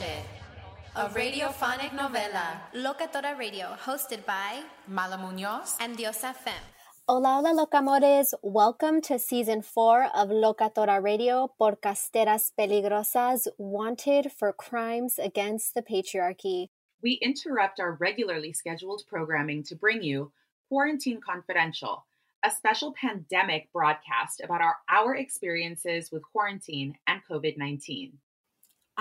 and bullshit. A radiophonic novela. Locatora Radio, hosted by Mala Munoz and Diosa Fem. Hola, hola, locamores. Welcome to season four of Locatora Radio, Podcasteras Peligrosas, wanted for crimes against the patriarchy. We interrupt our regularly scheduled programming to bring you Quarantine Confidential, a special pandemic broadcast about our, our experiences with quarantine and COVID 19.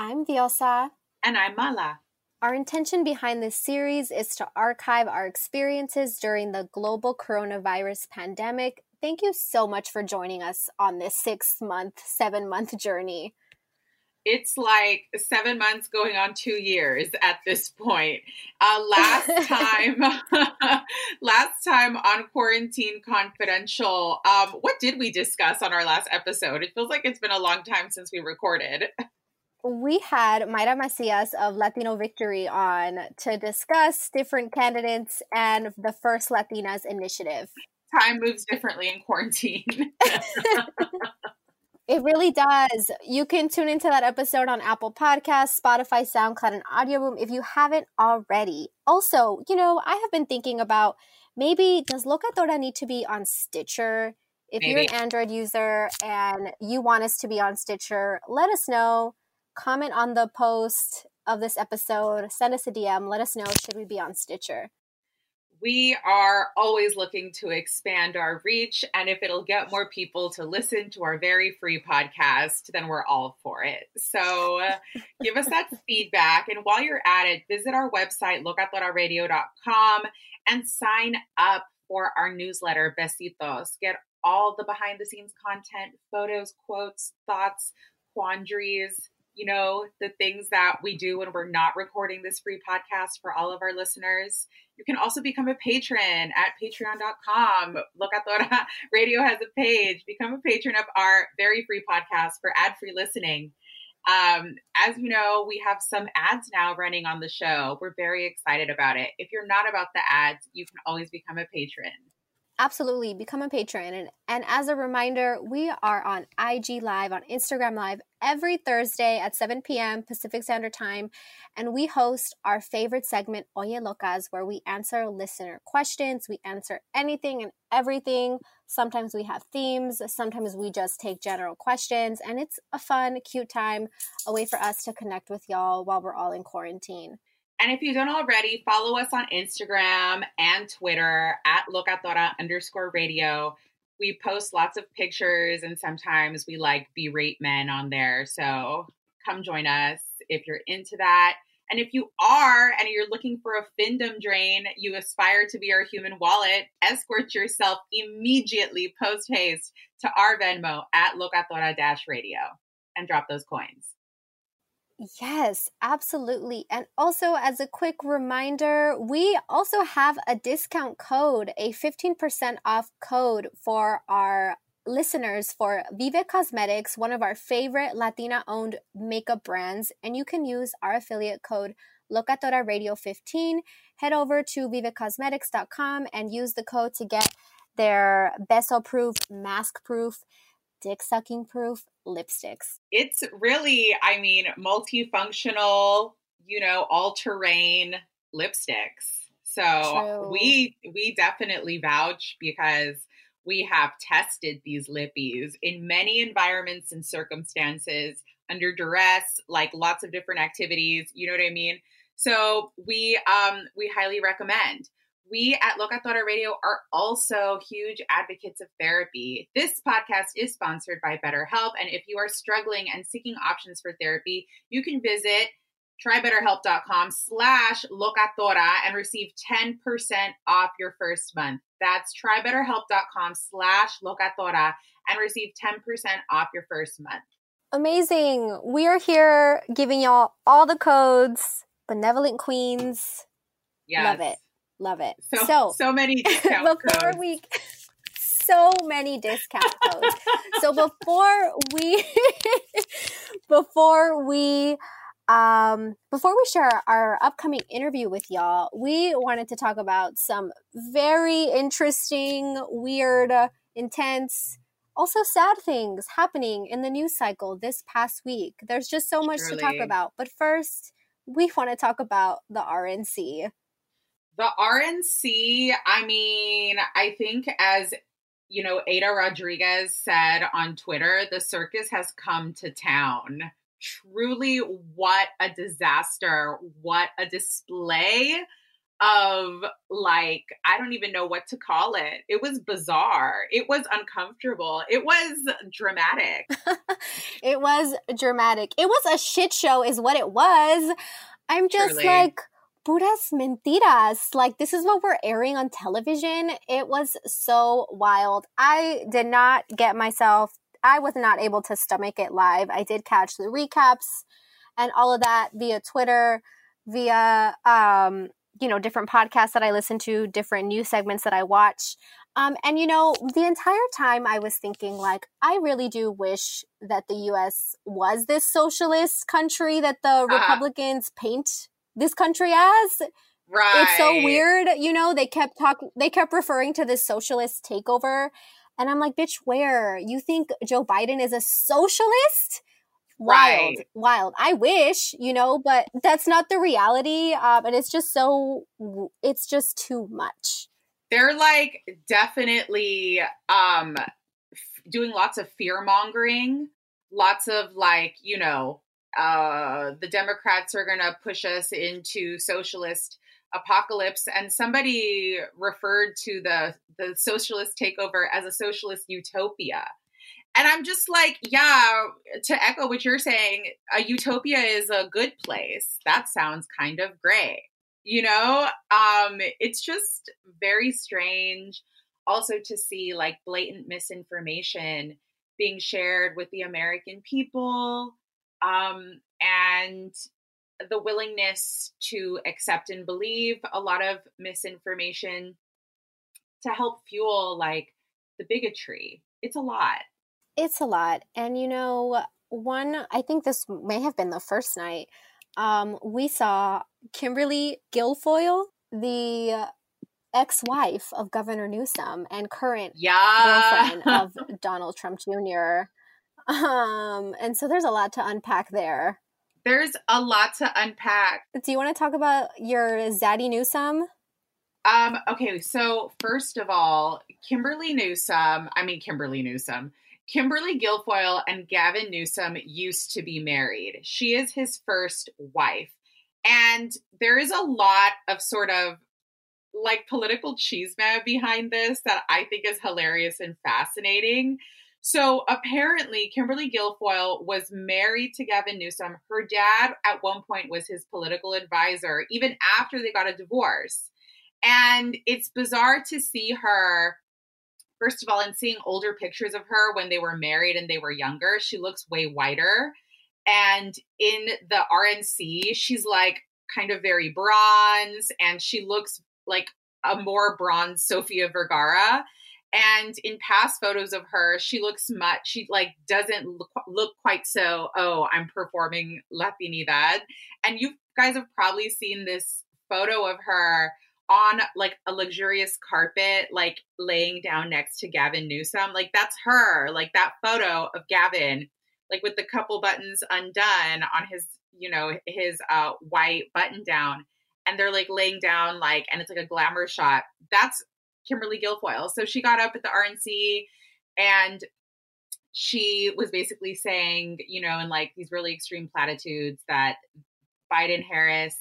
I'm Diosa. And I'm Mala. Our intention behind this series is to archive our experiences during the global coronavirus pandemic. Thank you so much for joining us on this six month, seven month journey. It's like seven months going on two years at this point. Uh, last time, last time on Quarantine Confidential, um, what did we discuss on our last episode? It feels like it's been a long time since we recorded. we had Mayra Macias of Latino Victory on to discuss different candidates and the First Latinas initiative. Time moves differently in quarantine. it really does. You can tune into that episode on Apple Podcasts, Spotify, SoundCloud, and Audio Boom if you haven't already. Also, you know, I have been thinking about maybe does Locatora need to be on Stitcher? If maybe. you're an Android user and you want us to be on Stitcher, let us know comment on the post of this episode, send us a DM, let us know should we be on Stitcher. We are always looking to expand our reach, and if it'll get more people to listen to our very free podcast, then we're all for it. So give us that feedback. And while you're at it, visit our website, locatoraradio.com, and sign up for our newsletter, Besitos. Get all the behind the scenes content, photos, quotes, thoughts, quandaries, you know, the things that we do when we're not recording this free podcast for all of our listeners. You can also become a patron at patreon.com. The radio has a page. Become a patron of our very free podcast for ad free listening. Um, as you know, we have some ads now running on the show. We're very excited about it. If you're not about the ads, you can always become a patron. Absolutely. Become a patron. And, and as a reminder, we are on IG Live, on Instagram Live every Thursday at 7 p.m. Pacific Standard Time. And we host our favorite segment, Oye Locas, where we answer listener questions. We answer anything and everything. Sometimes we have themes, sometimes we just take general questions. And it's a fun, cute time, a way for us to connect with y'all while we're all in quarantine. And if you don't already, follow us on Instagram and Twitter at locatora underscore radio. We post lots of pictures and sometimes we like berate men on there. So come join us if you're into that. And if you are and you're looking for a findom drain, you aspire to be our human wallet, escort yourself immediately post haste to our Venmo at locatora radio and drop those coins. Yes, absolutely. And also, as a quick reminder, we also have a discount code, a 15% off code for our listeners for Vive Cosmetics, one of our favorite Latina owned makeup brands. And you can use our affiliate code Locatora Radio 15. Head over to vivecosmetics.com and use the code to get their beso proof, mask proof, dick sucking proof lipsticks. It's really, I mean, multifunctional, you know, all terrain lipsticks. So True. we we definitely vouch because we have tested these lippies in many environments and circumstances under duress, like lots of different activities, you know what I mean? So we um we highly recommend we at Locatora Radio are also huge advocates of therapy. This podcast is sponsored by BetterHelp. And if you are struggling and seeking options for therapy, you can visit trybetterhelp.com slash locatora and receive 10% off your first month. That's trybetterhelp.com slash locatora and receive 10% off your first month. Amazing. We are here giving y'all all the codes. Benevolent Queens. Yes. Love it. Love it. So so, so many before codes. we so many discount codes. so before we before we um, before we share our upcoming interview with y'all, we wanted to talk about some very interesting, weird, intense, also sad things happening in the news cycle this past week. There's just so much Truly. to talk about. But first, we want to talk about the RNC. The RNC, I mean, I think as you know, Ada Rodriguez said on Twitter, the circus has come to town. Truly, what a disaster. What a display of like, I don't even know what to call it. It was bizarre. It was uncomfortable. It was dramatic. it was dramatic. It was a shit show, is what it was. I'm just Truly. like, puras mentiras. Like, this is what we're airing on television. It was so wild. I did not get myself, I was not able to stomach it live. I did catch the recaps and all of that via Twitter, via, um, you know, different podcasts that I listen to, different news segments that I watch. Um, and you know, the entire time I was thinking, like, I really do wish that the US was this socialist country that the uh-huh. Republicans paint this country as. Right. It's so weird, you know, they kept talk they kept referring to this socialist takeover. And I'm like, bitch, where? You think Joe Biden is a socialist? Wild, right. wild. I wish, you know, but that's not the reality. Um, and it's just so, it's just too much. They're like definitely um, doing lots of fear mongering, lots of like, you know, uh, the Democrats are going to push us into socialist apocalypse. And somebody referred to the the socialist takeover as a socialist utopia. And I'm just like, yeah, to echo what you're saying, a utopia is a good place. That sounds kind of great. You know, um, it's just very strange also to see like blatant misinformation being shared with the American people um, and the willingness to accept and believe a lot of misinformation to help fuel like the bigotry. It's a lot. It's a lot. And you know, one, I think this may have been the first night, um, we saw Kimberly Guilfoyle, the ex-wife of Governor Newsom and current yeah. girlfriend of Donald Trump Jr. Um, and so there's a lot to unpack there. There's a lot to unpack. Do you want to talk about your Zaddy Newsom? Um, okay, so first of all, Kimberly Newsom, I mean Kimberly Newsom, Kimberly Guilfoyle and Gavin Newsom used to be married. She is his first wife. And there is a lot of sort of like political chisme behind this that I think is hilarious and fascinating. So apparently, Kimberly Guilfoyle was married to Gavin Newsom. Her dad, at one point, was his political advisor, even after they got a divorce. And it's bizarre to see her, first of all, and seeing older pictures of her when they were married and they were younger. She looks way whiter. And in the RNC, she's like kind of very bronze and she looks like a more bronze Sofia Vergara. And in past photos of her, she looks much, she like doesn't look, look quite so, oh, I'm performing Latinidad. And you guys have probably seen this photo of her on like a luxurious carpet, like laying down next to Gavin Newsom. Like that's her, like that photo of Gavin, like with the couple buttons undone on his, you know, his uh, white button down. And they're like laying down, like, and it's like a glamour shot. That's Kimberly Guilfoyle. So she got up at the RNC and she was basically saying, you know, in like these really extreme platitudes that Biden Harris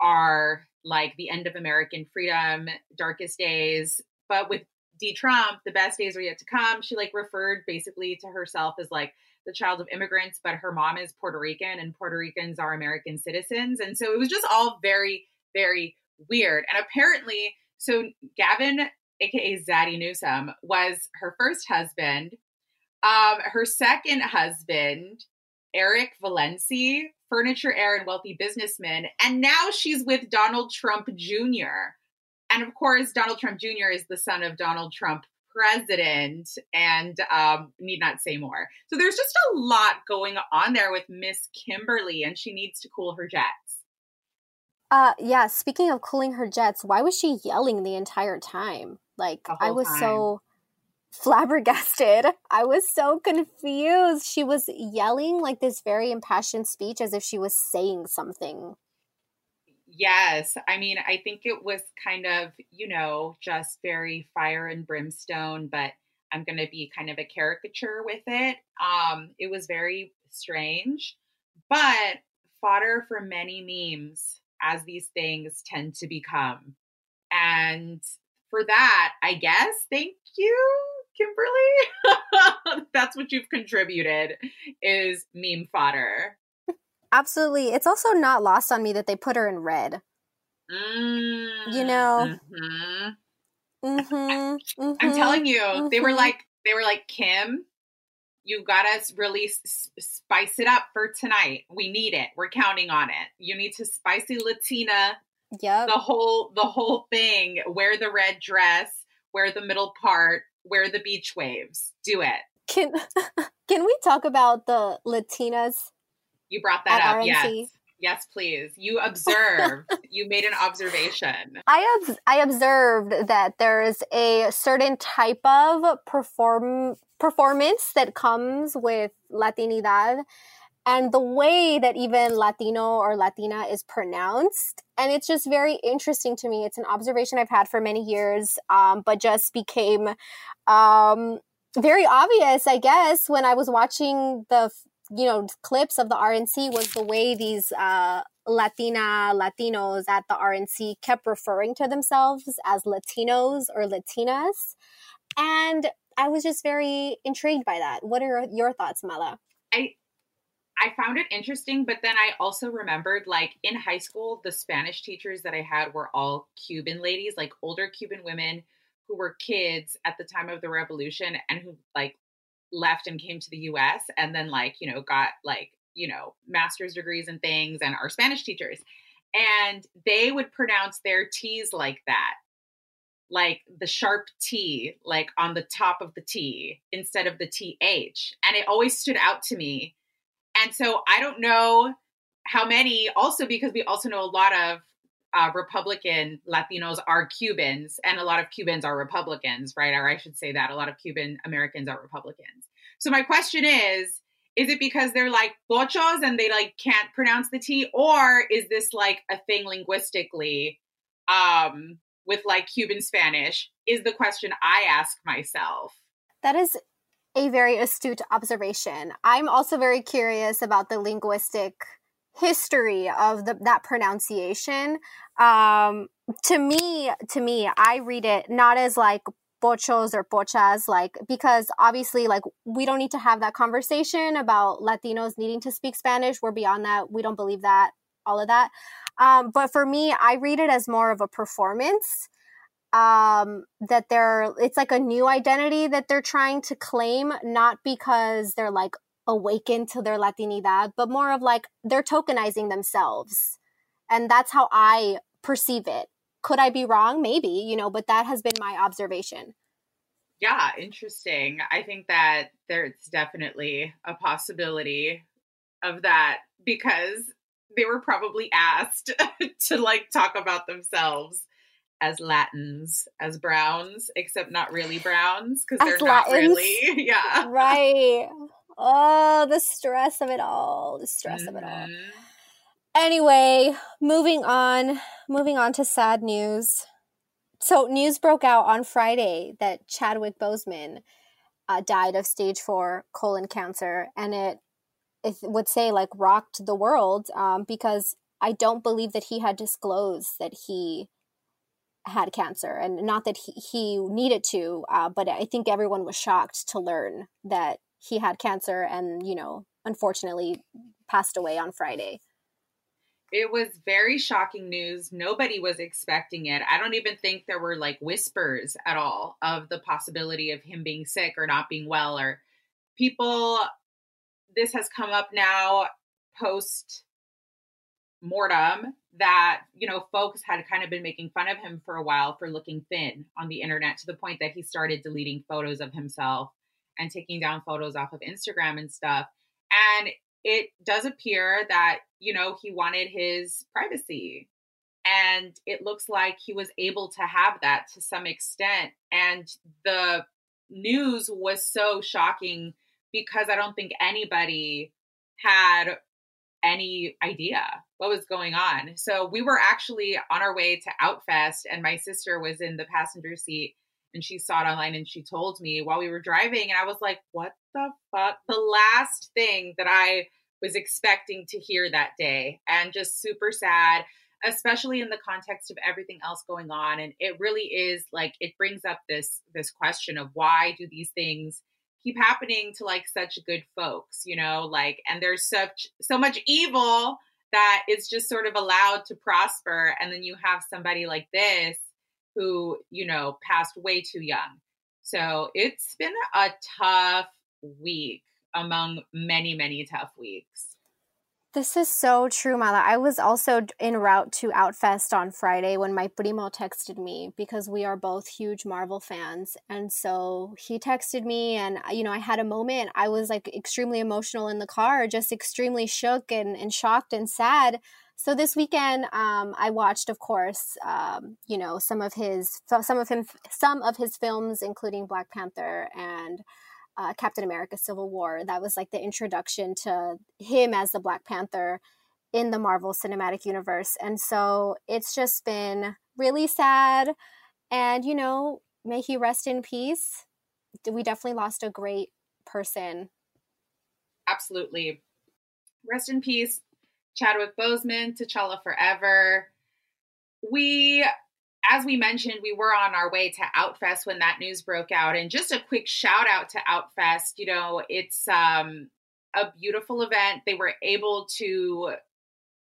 are like the end of American freedom, darkest days. But with D. Trump, the best days are yet to come. She like referred basically to herself as like the child of immigrants, but her mom is Puerto Rican and Puerto Ricans are American citizens. And so it was just all very, very weird. And apparently, so Gavin, aka Zaddy Newsom, was her first husband. Um, her second husband, Eric Villency, furniture heir and wealthy businessman. And now she's with Donald Trump Jr. And of course, Donald Trump Jr. is the son of Donald Trump, president, and um, need not say more. So there's just a lot going on there with Miss Kimberly, and she needs to cool her jets. Uh, yeah. Speaking of cooling her jets, why was she yelling the entire time? Like, I was time. so flabbergasted. I was so confused. She was yelling like this very impassioned speech as if she was saying something. Yes. I mean, I think it was kind of, you know, just very fire and brimstone, but I'm going to be kind of a caricature with it. Um, it was very strange, but fodder for many memes as these things tend to become. And for that, I guess, thank you, Kimberly. That's what you've contributed is meme fodder. Absolutely. It's also not lost on me that they put her in red. Mm, You know? mhm. Mm-hmm, I'm telling you, they were mhm. like, they were like, Kim, you gotta really spice it up for tonight. We need it. We're counting on it. You need to spicy Latina Yep. the whole the whole thing. Wear the red dress. Wear the middle part. Wear the beach waves. Do it. Can can we talk about the Latinas? You brought that up. Yes. RNC. Yes, please. You observed. you made an observation. I obs- I observed that there is a certain type of perform performance that comes with Latinidad and the way that even Latino or Latina is pronounced. And it's just very interesting to me. It's an observation I've had for many years, um, but just became um, very obvious, I guess, when I was watching the you know clips of the RNC was the way these uh, Latina Latinos at the RNC kept referring to themselves as Latinos or Latinas, and I was just very intrigued by that. What are your thoughts, Mala? I I found it interesting, but then I also remembered like in high school, the Spanish teachers that I had were all Cuban ladies, like older Cuban women who were kids at the time of the revolution and who like left and came to the US and then like, you know, got like, you know, master's degrees and things and are Spanish teachers. And they would pronounce their T's like that. Like the sharp T, like on the top of the T instead of the TH. And it always stood out to me and so I don't know how many, also because we also know a lot of uh, Republican Latinos are Cubans, and a lot of Cubans are Republicans, right? Or I should say that a lot of Cuban Americans are Republicans. So my question is, is it because they're like pochos and they like can't pronounce the T, or is this like a thing linguistically um, with like Cuban Spanish? Is the question I ask myself. That is a very astute observation. I'm also very curious about the linguistic history of the, that pronunciation. Um, to me, to me, I read it not as like pochos or pochas, like because obviously, like we don't need to have that conversation about Latinos needing to speak Spanish. We're beyond that. We don't believe that. All of that. Um, but for me, I read it as more of a performance. Um, that they're it's like a new identity that they're trying to claim, not because they're like, awakened to their Latinidad, but more of like they're tokenizing themselves. And that's how I perceive it. Could I be wrong? Maybe, you know, but that has been my observation. Yeah, interesting. I think that there's definitely a possibility of that because they were probably asked to like talk about themselves as Latins, as Browns, except not really Browns because they're Latins. not really. Yeah. Right. Oh, the stress of it all. The stress mm-hmm. of it all. Mm-hmm. Anyway, moving on, moving on to sad news. So, news broke out on Friday that Chadwick Boseman uh, died of stage four colon cancer, and it, it would say like rocked the world um, because I don't believe that he had disclosed that he had cancer, and not that he, he needed to, uh, but I think everyone was shocked to learn that he had cancer and, you know, unfortunately passed away on Friday. It was very shocking news. Nobody was expecting it. I don't even think there were like whispers at all of the possibility of him being sick or not being well or people this has come up now post mortem that you know folks had kind of been making fun of him for a while for looking thin on the internet to the point that he started deleting photos of himself and taking down photos off of Instagram and stuff. And it does appear that, you know, he wanted his privacy. And it looks like he was able to have that to some extent. And the news was so shocking because I don't think anybody had any idea what was going on. So we were actually on our way to Outfest, and my sister was in the passenger seat and she saw it online and she told me while we were driving and I was like, "What the fuck?" The last thing that I was expecting to hear that day and just super sad especially in the context of everything else going on and it really is like it brings up this this question of why do these things keep happening to like such good folks you know like and there's such so much evil that is just sort of allowed to prosper and then you have somebody like this who, you know, passed way too young. So it's been a tough week among many, many tough weeks. This is so true, Mala. I was also en route to Outfest on Friday when my primo texted me because we are both huge Marvel fans. And so he texted me, and, you know, I had a moment. I was like extremely emotional in the car, just extremely shook and, and shocked and sad so this weekend, um, I watched, of course, um, you know, some of his some of him some of his films, including Black Panther and uh, Captain America: Civil War. That was like the introduction to him as the Black Panther in the Marvel Cinematic Universe, and so it's just been really sad. And you know, may he rest in peace. We definitely lost a great person. Absolutely. Rest in peace, Chadwick Boseman, T'Challa Forever. We, as we mentioned, we were on our way to Outfest when that news broke out. And just a quick shout out to Outfest. You know, it's um, a beautiful event. They were able to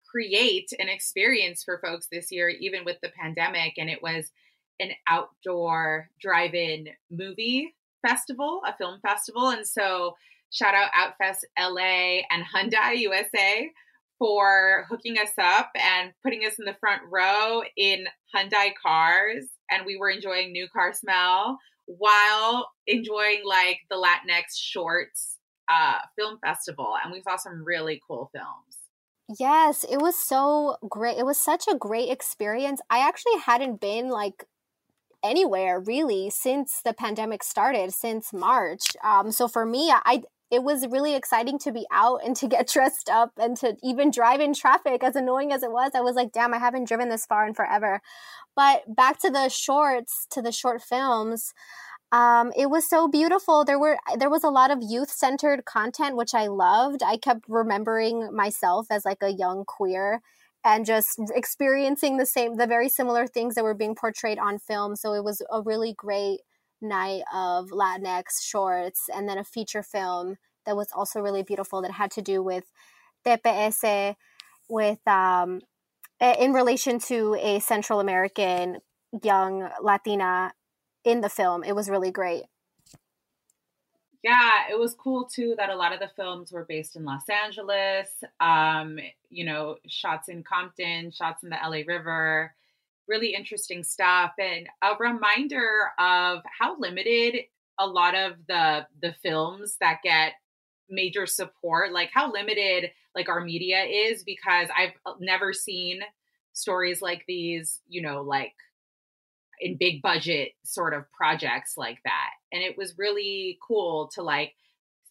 create an experience for folks this year, even with the pandemic. And it was an outdoor drive in movie festival, a film festival. And so, shout out Outfest LA and Hyundai USA for hooking us up and putting us in the front row in Hyundai cars. And we were enjoying new car smell while enjoying like the Latinx shorts uh, film festival. And we saw some really cool films. Yes, it was so great. It was such a great experience. I actually hadn't been like anywhere really since the pandemic started, since March. Um, so for me, I it was really exciting to be out and to get dressed up and to even drive in traffic. As annoying as it was, I was like, damn, I haven't driven this far in forever. But back to the shorts, to the short films. Um, it was so beautiful. There were there was a lot of youth centered content, which I loved. I kept remembering myself as like a young queer and just experiencing the same the very similar things that were being portrayed on film. So it was a really great night of Latinx shorts and then a feature film that was also really beautiful that had to do with TPS with um, in relation to a Central American young Latina in the film. It was really great. Yeah, it was cool too that a lot of the films were based in Los Angeles. Um, you know, shots in Compton, shots in the LA River, really interesting stuff and a reminder of how limited a lot of the the films that get major support, like how limited like our media is because I've uh, never seen stories like these, you know, like in big budget sort of projects like that. And it was really cool to like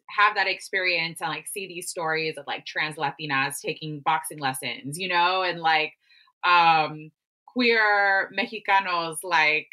have that experience and like see these stories of like trans Latinas taking boxing lessons, you know, and like um queer Mexicanos like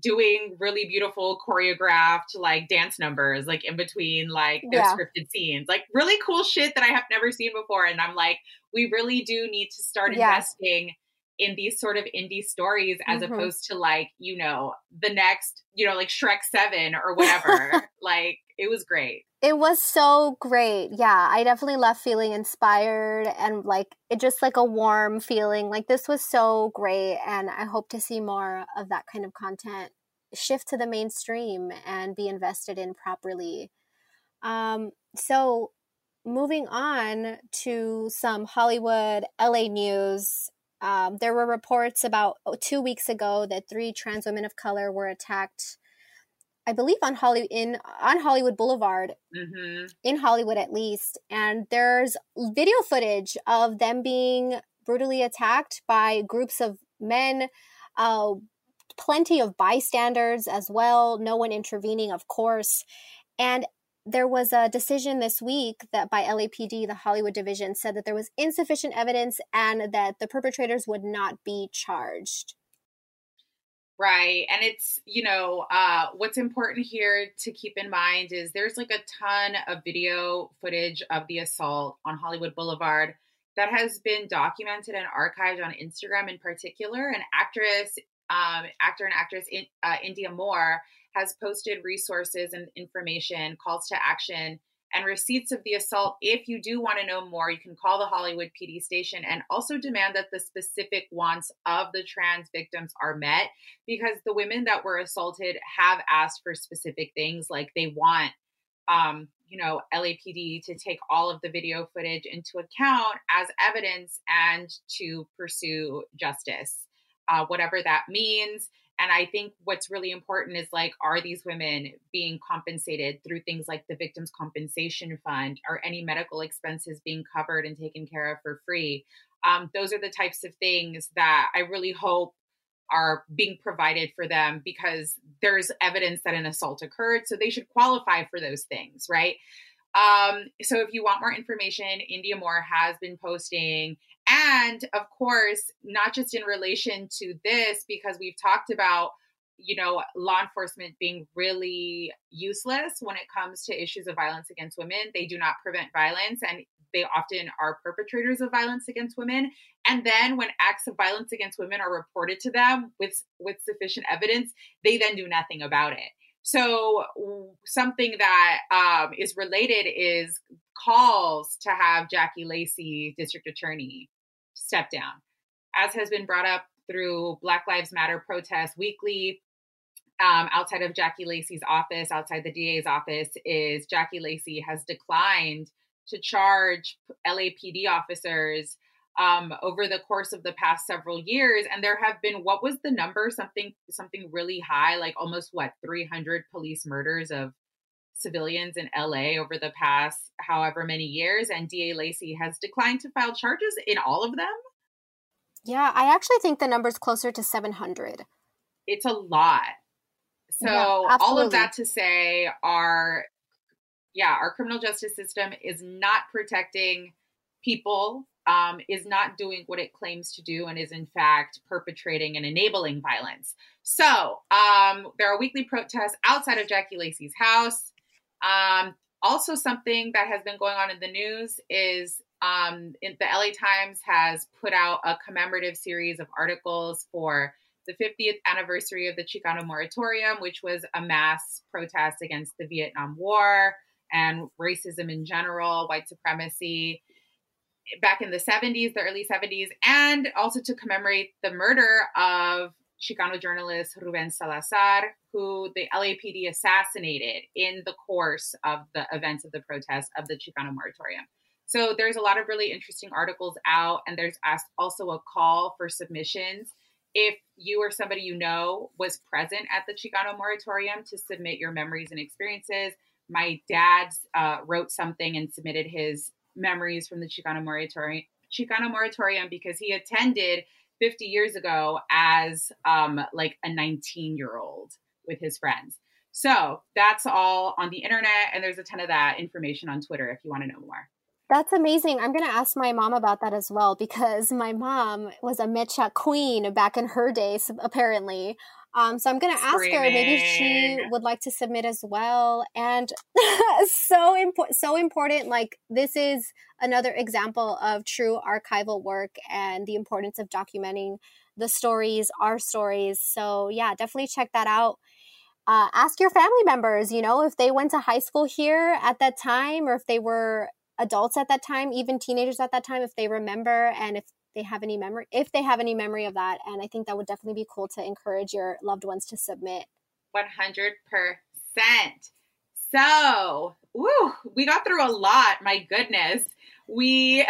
doing really beautiful choreographed like dance numbers like in between like their yeah. scripted scenes like really cool shit that i have never seen before and i'm like we really do need to start yeah. investing in these sort of indie stories as mm-hmm. opposed to like you know the next you know like shrek 7 or whatever like it was great it was so great yeah i definitely left feeling inspired and like it just like a warm feeling like this was so great and i hope to see more of that kind of content shift to the mainstream and be invested in properly um so moving on to some hollywood la news um, there were reports about two weeks ago that three trans women of color were attacked. I believe on Hollywood in on Hollywood Boulevard, mm-hmm. in Hollywood at least, and there's video footage of them being brutally attacked by groups of men. Uh, plenty of bystanders as well. No one intervening, of course. And there was a decision this week that by LAPD, the Hollywood division, said that there was insufficient evidence and that the perpetrators would not be charged. Right. And it's, you know, uh, what's important here to keep in mind is there's like a ton of video footage of the assault on Hollywood Boulevard that has been documented and archived on Instagram in particular. And actress, um, actor and actress in, uh, Indya Moore has posted resources and information, calls to action, and receipts of the assault. If you do want to know more, you can call the Hollywood PD station and also demand that the specific wants of the trans victims are met because the women that were assaulted have asked for specific things like they want um, you know, LAPD to take all of the video footage into account as evidence and to pursue justice, uh, whatever that means. And I think what's really important is like, are these women being compensated through things like the Victims Compensation Fund? Are any medical expenses being covered and taken care of for free? Um, those are the types of things that I really hope are being provided for them because there's evidence that an assault occurred. So they should qualify for those things, right? Um, so if you want more information, Indya Moore has been posting and of course, not just in relation to this, because we've talked about, you know, law enforcement being really useless when it comes to issues of violence against women. They do not prevent violence and they often are perpetrators of violence against women. And then when acts of violence against women are reported to them with with sufficient evidence, they then do nothing about it. So something that um, is related is calls to have Jackie Lacey, district attorney, step down. As has been brought up through Black Lives Matter protests weekly, um, outside of Jackie Lacey's office, outside the DA's office, is Jackie Lacey has declined to charge LAPD officers um, over the course of the past several years and there have been what was the number something something really high like almost what 300 police murders of civilians in LA over the past however many years, and DA Lacey has declined to file charges in all of them. Yeah, I actually think the number's closer to 700. It's a lot. So, yeah, all of that to say, our yeah, our criminal justice system is not protecting people, um, is not doing what it claims to do, and is in fact perpetrating and enabling violence. So, um, there are weekly protests outside of Jackie Lacey's house. Um, also, something that has been going on in the news is um, in, the LA Times has put out a commemorative series of articles for the 50th anniversary of the Chicano Moratorium, which was a mass protest against the Vietnam War and racism in general, white supremacy back in the 70s, the early 70s, and also to commemorate the murder of Chicano journalist Ruben Salazar, who the LAPD assassinated in the course of the events of the protest of the Chicano moratorium. So there's a lot of really interesting articles out, and there's also a call for submissions. If you or somebody you know was present at the Chicano moratorium to submit your memories and experiences, my dad uh, wrote something and submitted his memories from the Chicano moratorium, Chicano moratorium because he attended 50 years ago as um, like a 19 year old with his friends. So that's all on the internet, and there's a ton of that information on Twitter if you want to know more. That's amazing. I'm going to ask my mom about that as well because my mom was a MEChA queen back in her days, apparently. Um, so I'm going to ask her. Maybe she would like to submit as well. And so important, so important. Like this is another example of true archival work and the importance of documenting the stories, our stories. So yeah, definitely check that out. Uh, ask your family members. You know, if they went to high school here at that time, or if they were adults at that time, even teenagers at that time, if they remember and if they have any memory if they have any memory of that and i think that would definitely be cool to encourage your loved ones to submit. 100% so woo, we got through a lot my goodness. We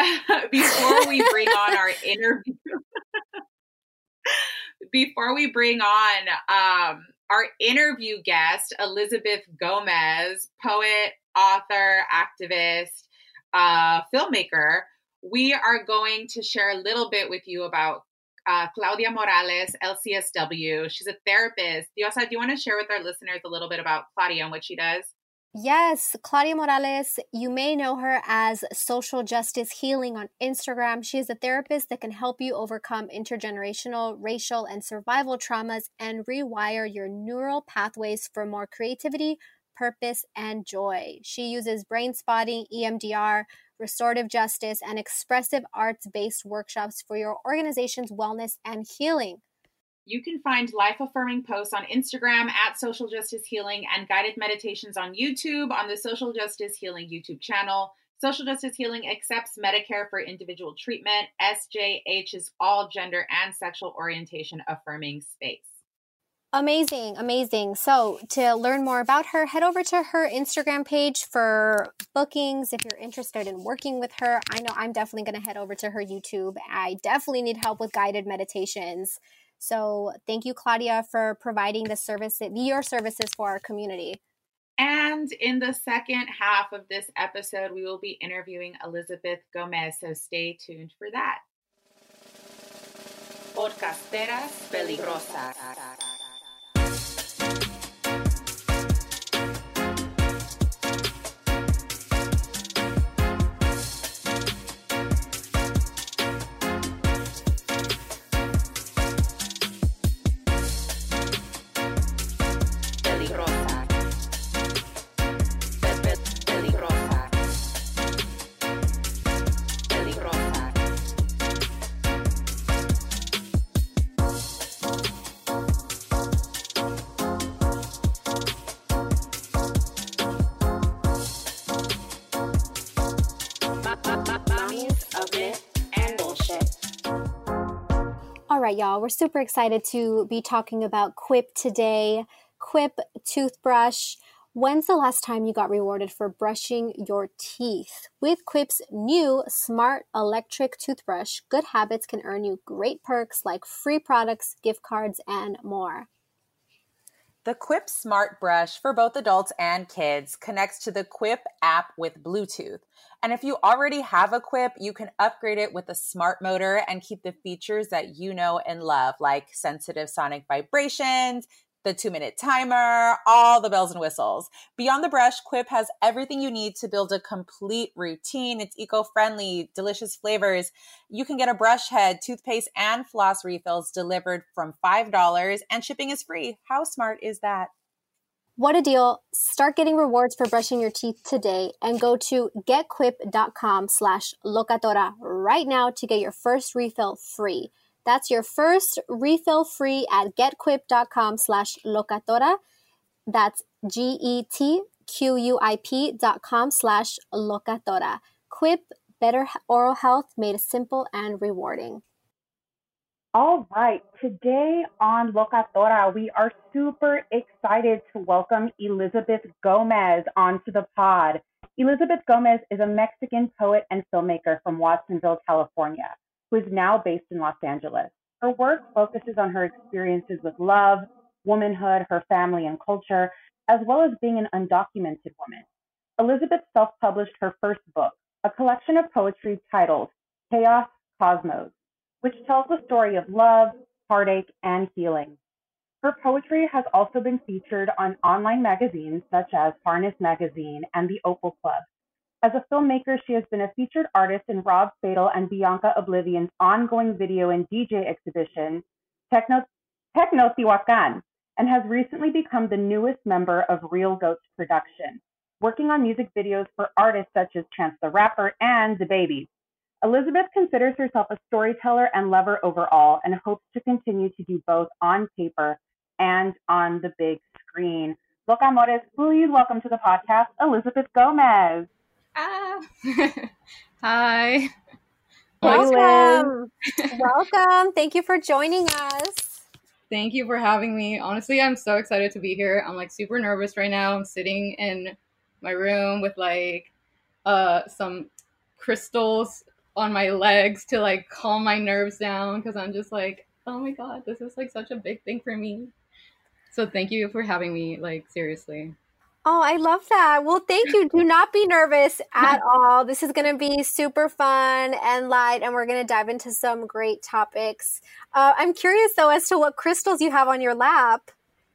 before we bring on our interview before we bring on um, our interview guest elizabeth gomez poet author activist uh, filmmaker we are going to share a little bit with you about uh, Claudia Morales, LCSW. She's a therapist. Diosa, do you want to share with our listeners a little bit about Claudia and what she does? Yes, Claudia Morales, you may know her as Social Justice Healing on Instagram. She is a therapist that can help you overcome intergenerational, racial, and survival traumas and rewire your neural pathways for more creativity, purpose, and joy. She uses brain spotting, EMDR, restorative justice, and expressive arts based workshops for your organization's wellness and healing. You can find life affirming posts on Instagram at Social Justice Healing and guided meditations on YouTube on the Social Justice Healing YouTube channel. Social Justice Healing accepts Medicare for individual treatment. SJH is all gender and sexual orientation affirming space. Amazing, amazing. So, to learn more about her, head over to her Instagram page for bookings if you're interested in working with her. I know I'm definitely going to head over to her YouTube. I definitely need help with guided meditations. So, thank you, Claudia, for providing the service, your services for our community. And in the second half of this episode, we will be interviewing Elizabeth Gomez. So, stay tuned for that. Podcasteras peligrosas. Right, y'all, we're super excited to be talking about Quip today. Quip toothbrush. When's the last time you got rewarded for brushing your teeth? With Quip's new smart electric toothbrush, good habits can earn you great perks like free products, gift cards, and more. The Quip Smart Brush for both adults and kids connects to the Quip app with Bluetooth. And if you already have a Quip, you can upgrade it with a smart motor and keep the features that you know and love, like sensitive sonic vibrations, the two minute timer, all the bells and whistles. Beyond the brush, Quip has everything you need to build a complete routine. It's eco friendly, delicious flavors. You can get a brush head, toothpaste, and floss refills delivered from $5, and shipping is free. How smart is that? What a deal. Start getting rewards for brushing your teeth today and go to getquip.com slash locatora right now to get your first refill free. That's your first refill free at getquip.com slash locatora. That's G-E-T-Q-U-I-P dot com slash locatora. Quip, better oral health made simple and rewarding. All right, today on Locatora, we are super excited to welcome Elizabeth Gomez onto the pod. Elizabeth Gomez is a Mexican poet and filmmaker from Watsonville, California who is now based in Los Angeles. Her work focuses on her experiences with love, womanhood, her family, and culture, as well as being an undocumented woman. Elizabeth self published her first book, a collection of poetry titled Chaos Cosmos, which tells the story of love, heartache, and healing. Her poetry has also been featured on online magazines such as Harness Magazine and the Opal Club, as a filmmaker, she has been a featured artist in Rob Fatal and Bianca Oblivion's ongoing video and DJ exhibition, Techno, Technotihuacan, and has recently become the newest member of Reel Goats Production, working on music videos for artists such as Chance the Rapper and DaBaby. Elizabeth considers herself a storyteller and lover overall and hopes to continue to do both on paper and on the big screen. Look, amores, please welcome to the podcast Elizabeth Gomez. Ah. Hi. Welcome. Welcome. Thank you for joining us. Thank you for having me. Honestly, I'm so excited to be here. I'm like super nervous right now. I'm sitting in my room with like uh some crystals on my legs to like calm my nerves down because I'm just like, oh my god, this is like such a big thing for me. So thank you for having me, like seriously. Oh, I love that. Well, thank you. Do not be nervous at all. This is going to be super fun and light, and we're going to dive into some great topics. Uh, I'm curious, though, as to what crystals you have on your lap.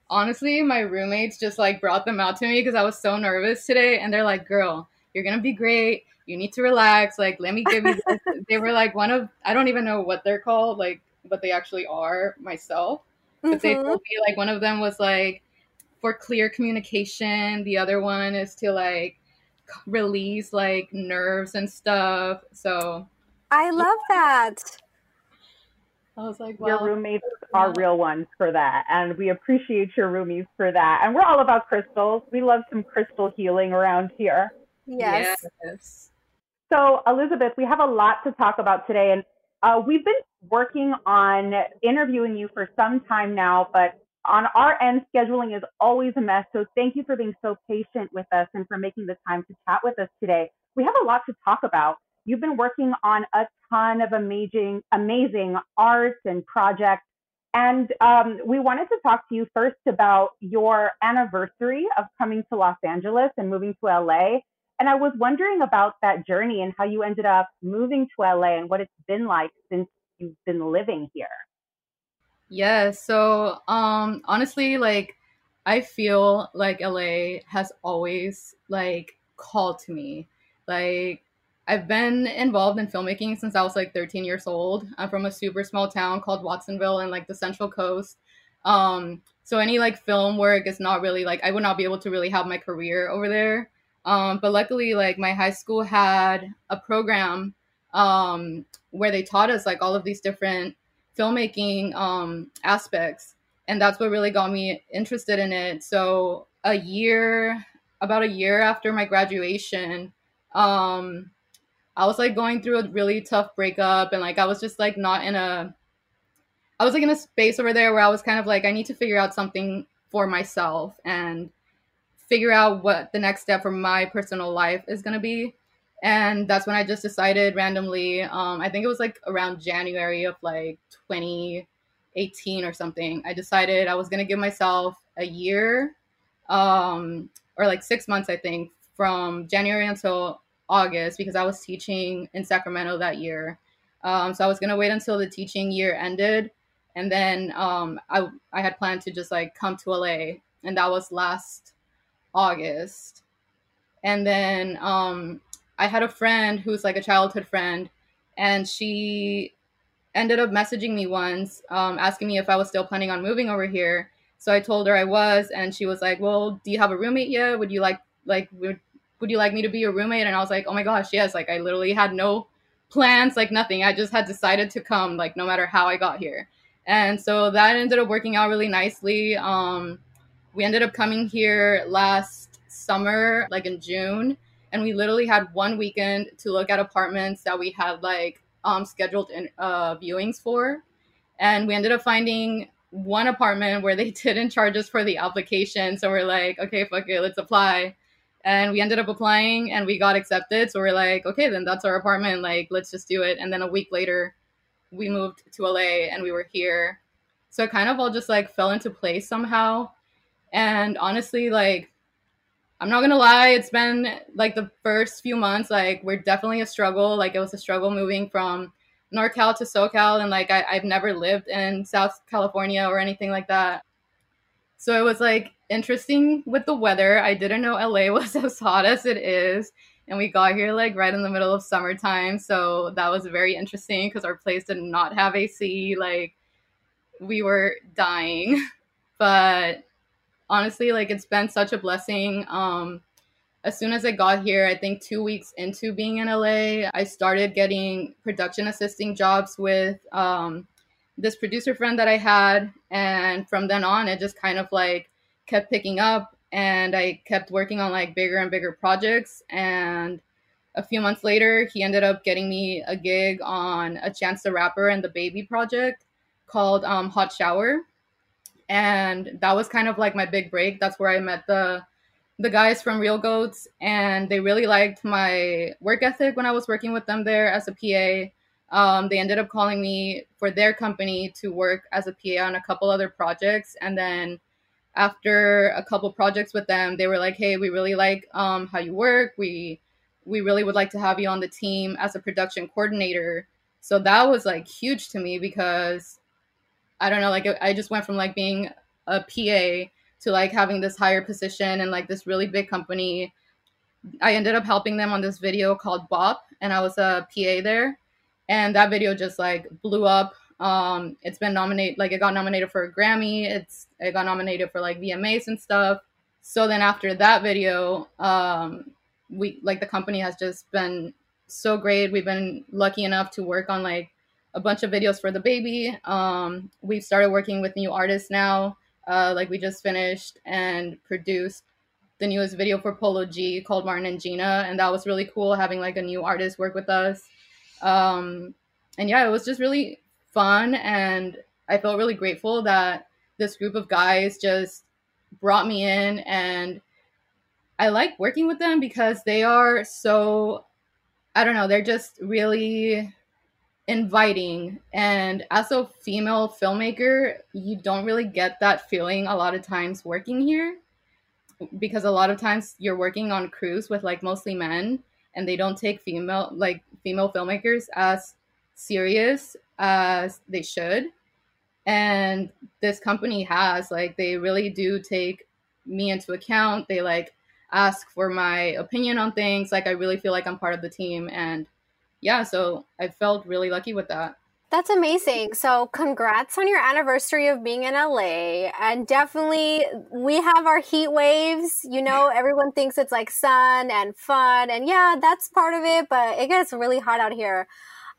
Honestly, my roommates just like brought them out to me because I was so nervous today, and they're like, "Girl, you're gonna be great. You need to relax. Like, let me give you." They were like one of I don't even know what they're called, like what they actually are myself, but mm-hmm. they told me like one of them was like for clear communication. The other one is to like release like nerves and stuff. So I love that. I was like, well, your roommates are real ones for that, and we appreciate your roomies for that. And we're all about crystals. We love some crystal healing around here. Yes. yes. So, Elizabeth, we have a lot to talk about today, and uh, we've been working on interviewing you for some time now, but on our end, scheduling is always a mess. So thank you for being so patient with us and for making the time to chat with us today. We have a lot to talk about. You've been working on a ton of amazing, amazing arts and projects. And um, we wanted to talk to you first about your anniversary of coming to Los Angeles and moving to LA. And I was wondering about that journey and how you ended up moving to LA and what it's been like since you've been living here. Yeah, so um honestly like I feel like LA has always like called to me. Like I've been involved in filmmaking since I was like 13 years old. I'm from a super small town called Watsonville in like the Central Coast. Um so any like film work is not really like I would not be able to really have my career over there. Um but luckily like my high school had a program um where they taught us like all of these different filmmaking um, aspects. And that's what really got me interested in it. So, a year, about a year after my graduation, um, I was like going through a really tough breakup. And like, I was just like not in a, I was like in a space over there where I was kind of like, I need to figure out something for myself and figure out what the next step for my personal life is going to be and that's when I just decided randomly. Um, I think it was like around January of like 2018 or something, I decided I was going to give myself a year um, or like six months, I think, from January until August because I was teaching in Sacramento that year. Um, so I was going to wait until the teaching year ended. And then um, I, I had planned to just like come to LA. And that was last August. And then um, I had a friend who's like a childhood friend. And she ended up messaging me once, um, asking me if I was still planning on moving over here. So I told her I was, and she was like, "Well, do you have a roommate yet? Would you like like would would you like me to be your roommate?" And I was like, "Oh my gosh, yes!" Like I literally had no plans, like nothing. I just had decided to come, like no matter how I got here. And so that ended up working out really nicely. Um, we ended up coming here last summer, like in June, and we literally had one weekend to look at apartments that we had like um, scheduled in, uh, viewings for. And we ended up finding one apartment where they didn't charge us for the application. So we're like, okay, fuck it, let's apply. And we ended up applying and we got accepted. So we're like, okay, then that's our apartment. Like, let's just do it. And then a week later, we moved to LA and we were here. So it kind of all just like fell into place somehow. And honestly, like, I'm not gonna lie, it's been like the first few months, like, we're definitely a struggle. Like, it was a struggle moving from NorCal to SoCal, and like I, I've never lived in South California or anything like that. So it was like interesting with the weather. I didn't know LA was as hot as it is. And we got here like right in the middle of summertime. So that was very interesting because our place did not have AC. Like we were dying. But honestly, like it's been such a blessing. Um, as soon as I got here, I think two weeks into being in LA, I started getting production assisting jobs with um, this producer friend that I had. And from then on, it just kind of like kept picking up and I kept working on like bigger and bigger projects. And a few months later, he ended up getting me a gig on a Chance the Rapper and DaBaby project called um, Hot Shower. And that was kind of like my big break. That's where I met the the guys from Reel Goats, and they really liked my work ethic when I was working with them there as a PA. Um, they ended up calling me for their company to work as a PA on a couple other projects, and then after a couple projects with them, they were like, "Hey, we really like um, how you work. We we really would like to have you on the team as a production coordinator." So that was like huge to me because I don't know, like I just went from like being a PA to like having this higher position and like this really big company. I ended up helping them on this video called Bop, and I was a PA there. And that video just like blew up. Um, it's been nominated, like it got nominated for a Grammy. It's it got nominated for like VMAs and stuff. So then after that video, um, we like the company has just been so great. We've been lucky enough to work on like a bunch of videos for DaBaby. Um, we've started working with new artists now. Uh, like we just finished and produced the newest video for Polo G called Martin and Gina, and that was really cool having like a new artist work with us. Um, and yeah, it was just really fun, and I felt really grateful that this group of guys just brought me in, and I like working with them because they are so I don't know, they're just really inviting. And as a female filmmaker you don't really get that feeling a lot of times working here because a lot of times you're working on crews with like mostly men and they don't take female like female filmmakers as serious as they should. And this company has like they really do take me into account. They like ask for my opinion on things. Like i really feel like i'm part of the team and yeah, so I felt really lucky with that. That's amazing. So, congrats on your anniversary of being in LA. And definitely, we have our heat waves. You know, everyone thinks it's like sun and fun. And yeah, that's part of it, but it gets really hot out here.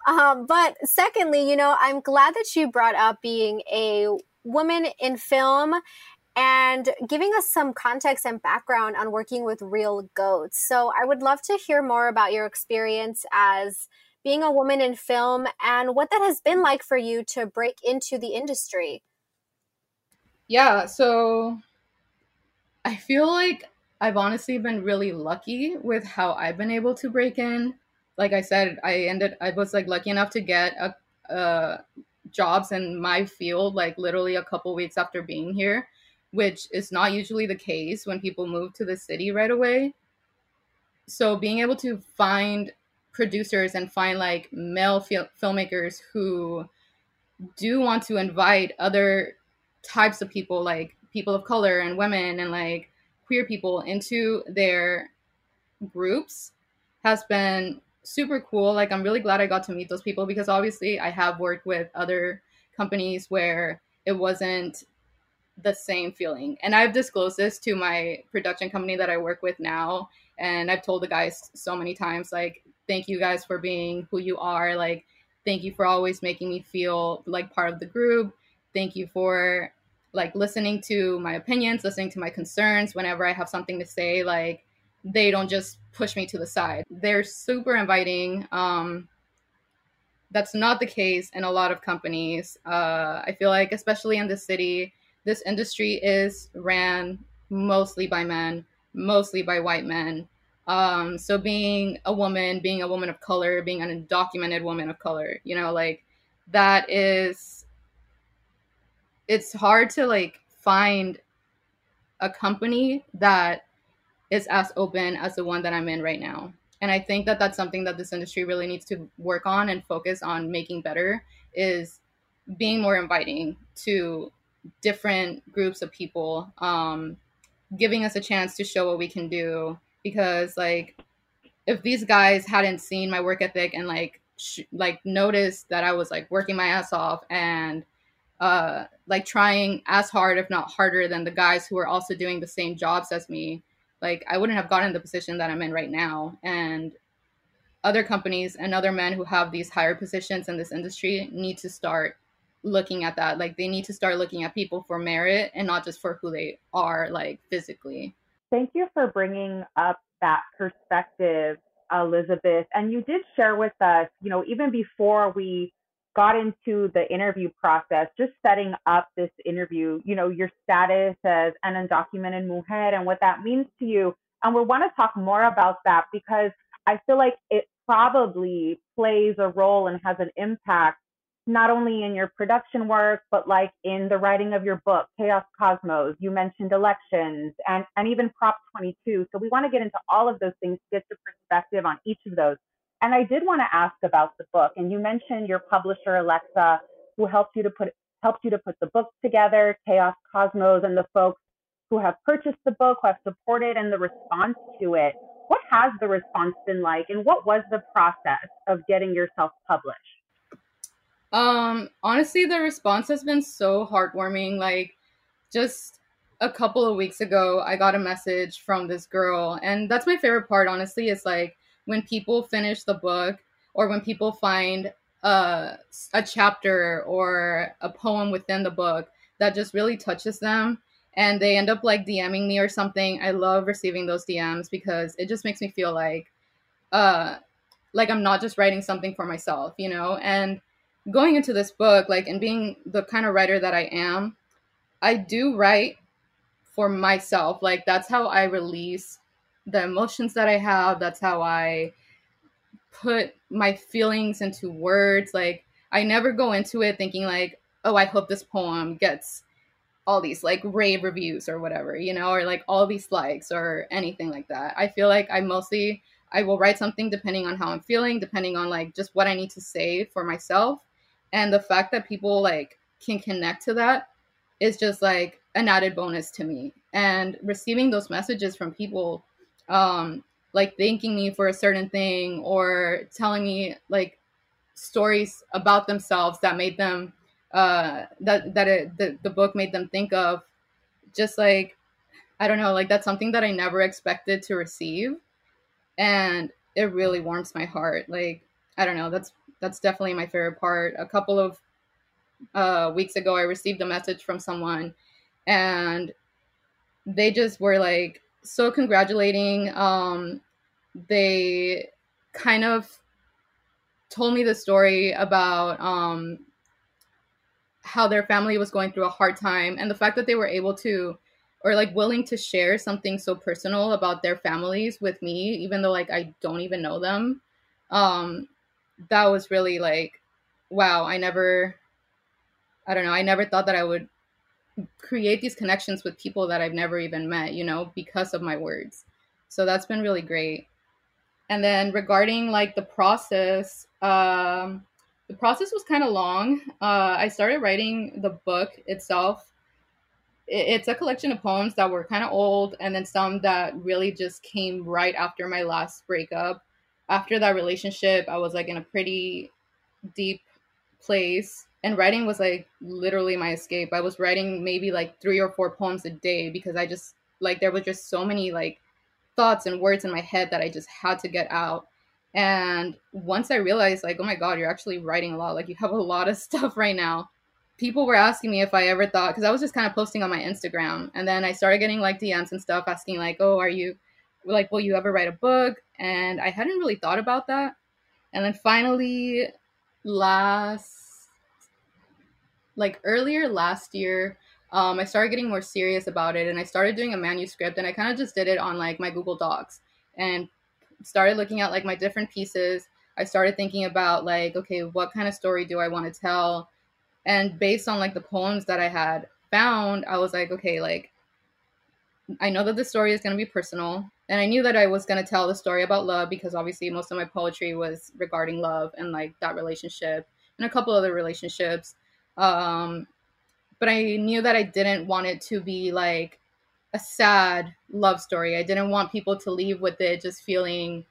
Um, but secondly, you know, I'm glad that you brought up being a woman in film and giving us some context and background on working with Reel Goats. So I would love to hear more about your experience as being a woman in film and what that has been like for you to break into the industry. Yeah, so I feel like I've honestly been really lucky with how I've been able to break in. Like I said, I ended I was like lucky enough to get a, a jobs in my field like literally a couple weeks after being here, which is not usually the case when people move to the city right away. So being able to find producers and find like male fil- filmmakers who do want to invite other types of people like people of color and women and like queer people into their groups has been super cool. Like I'm really glad I got to meet those people because obviously I have worked with other companies where it wasn't the same feeling. And I've disclosed this to my production company that I work with now and I've told the guys so many times like thank you guys for being who you are like thank you for always making me feel like part of the group. Thank you for like listening to my opinions, listening to my concerns whenever I have something to say like they don't just push me to the side. They're super inviting. Um, that's not the case in a lot of companies. Uh, I feel like, especially in the city, this industry is ran mostly by men, mostly by white men. Um, so being a woman, being a woman of color, being an undocumented woman of color, you know, like that is, it's hard to like find a company that is as open as the one that I'm in right now. And I think that that's something that this industry really needs to work on and focus on making better is being more inviting to different groups of people, um, giving us a chance to show what we can do. Because like, if these guys hadn't seen my work ethic and like sh- like noticed that I was like working my ass off and uh, like trying as hard, if not harder, than the guys who are also doing the same jobs as me, like I wouldn't have gotten the position that I'm in right now. And other companies and other men who have these higher positions in this industry need to start looking at that. Like they need to start looking at people for merit and not just for who they are, like physically. Thank you for bringing up that perspective, Elizabeth. And you did share with us, you know, even before we got into the interview process, just setting up this interview, you know, your status as an undocumented mujer and what that means to you. And we want to talk more about that because I feel like it probably plays a role and has an impact not only in your production work, but like in the writing of your book, Chaos Cosmos. You mentioned elections and, and even Prop 22. So we want to get into all of those things to get the perspective on each of those. And I did want to ask about the book. And you mentioned your publisher, Alexa, who helped you to put helped you to put the book together, Chaos Cosmos, and the folks who have purchased the book, who have supported, and the response to it. What has the response been like, and what was the process of getting yourself published? Um, honestly, the response has been so heartwarming. Like, just a couple of weeks ago, I got a message from this girl, and that's my favorite part. Honestly, is like when people finish the book or when people find a, a chapter or a poem within the book that just really touches them and they end up like DMing me or something. I love receiving those DMs because it just makes me feel like uh like I'm not just writing something for myself, you know? And going into this book like and being the kind of writer that I am, I do write for myself. Like that's how I release the emotions that I have. That's how I put my feelings into words. Like I never go into it thinking like, oh, I hope this poem gets all these like rave reviews or whatever, you know, or like all these likes or anything like that. I feel like I mostly I will write something depending on how I'm feeling, depending on like just what I need to say for myself. And the fact that people like can connect to that is just like an added bonus to me. And receiving those messages from people um, like thanking me for a certain thing or telling me like stories about themselves that made them uh, that that it, the, the book made them think of just like i don't know like that's something that i never expected to receive and it really warms my heart like i don't know that's that's definitely my favorite part a couple of uh, weeks ago i received a message from someone and they just were like so congratulating. Um, they kind of told me the story about um, how their family was going through a hard time and the fact that they were able to or like willing to share something so personal about their families with me even though like i don't even know them um that was really like wow i never I don't know, I never thought that I would create these connections with people that I've never even met, you know, because of my words. So that's been really great. And then regarding like the process, um, the process was kind of long. Uh, I started writing the book itself. It's a collection of poems that were kind of old, and then some that really just came right after my last breakup. After that relationship, I was like in a pretty deep place, and writing was like literally my escape. I was writing maybe like three or four poems a day because I just like there was just so many like thoughts and words in my head that I just had to get out. And once I realized, like, oh my God, you're actually writing a lot, like, you have a lot of stuff right now. People were asking me if I ever thought, because I was just kind of posting on my Instagram. And then I started getting like DMs and stuff asking, like, oh, are you, like, will you ever write a book? And I hadn't really thought about that. And then finally, last, like, earlier last year, um, I started getting more serious about it and I started doing a manuscript and I kind of just did it on like my Google Docs and started looking at like my different pieces. I started thinking about like, okay, what kind of story do I want to tell? And based on like the poems that I had found, I was like, okay, like I know that the story is going to be personal. And I knew that I was going to tell the story about love because obviously most of my poetry was regarding love and like that relationship and a couple other relationships. Um, but I knew that I didn't want it to be like a sad love story. I didn't want people to leave with it just feeling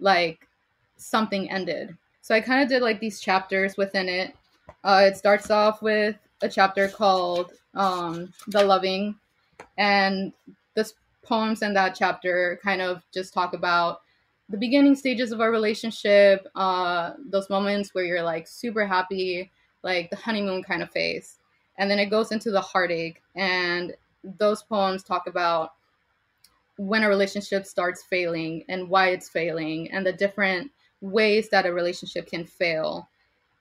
like something ended. So I kind of did like these chapters within it. Uh, it starts off with a chapter called um, The Loving, and the poems in that chapter kind of just talk about the beginning stages of our relationship, uh, those moments where you're like super happy, like the honeymoon kind of phase. And then it goes into the heartache. And those poems talk about when a relationship starts failing and why it's failing and the different ways that a relationship can fail.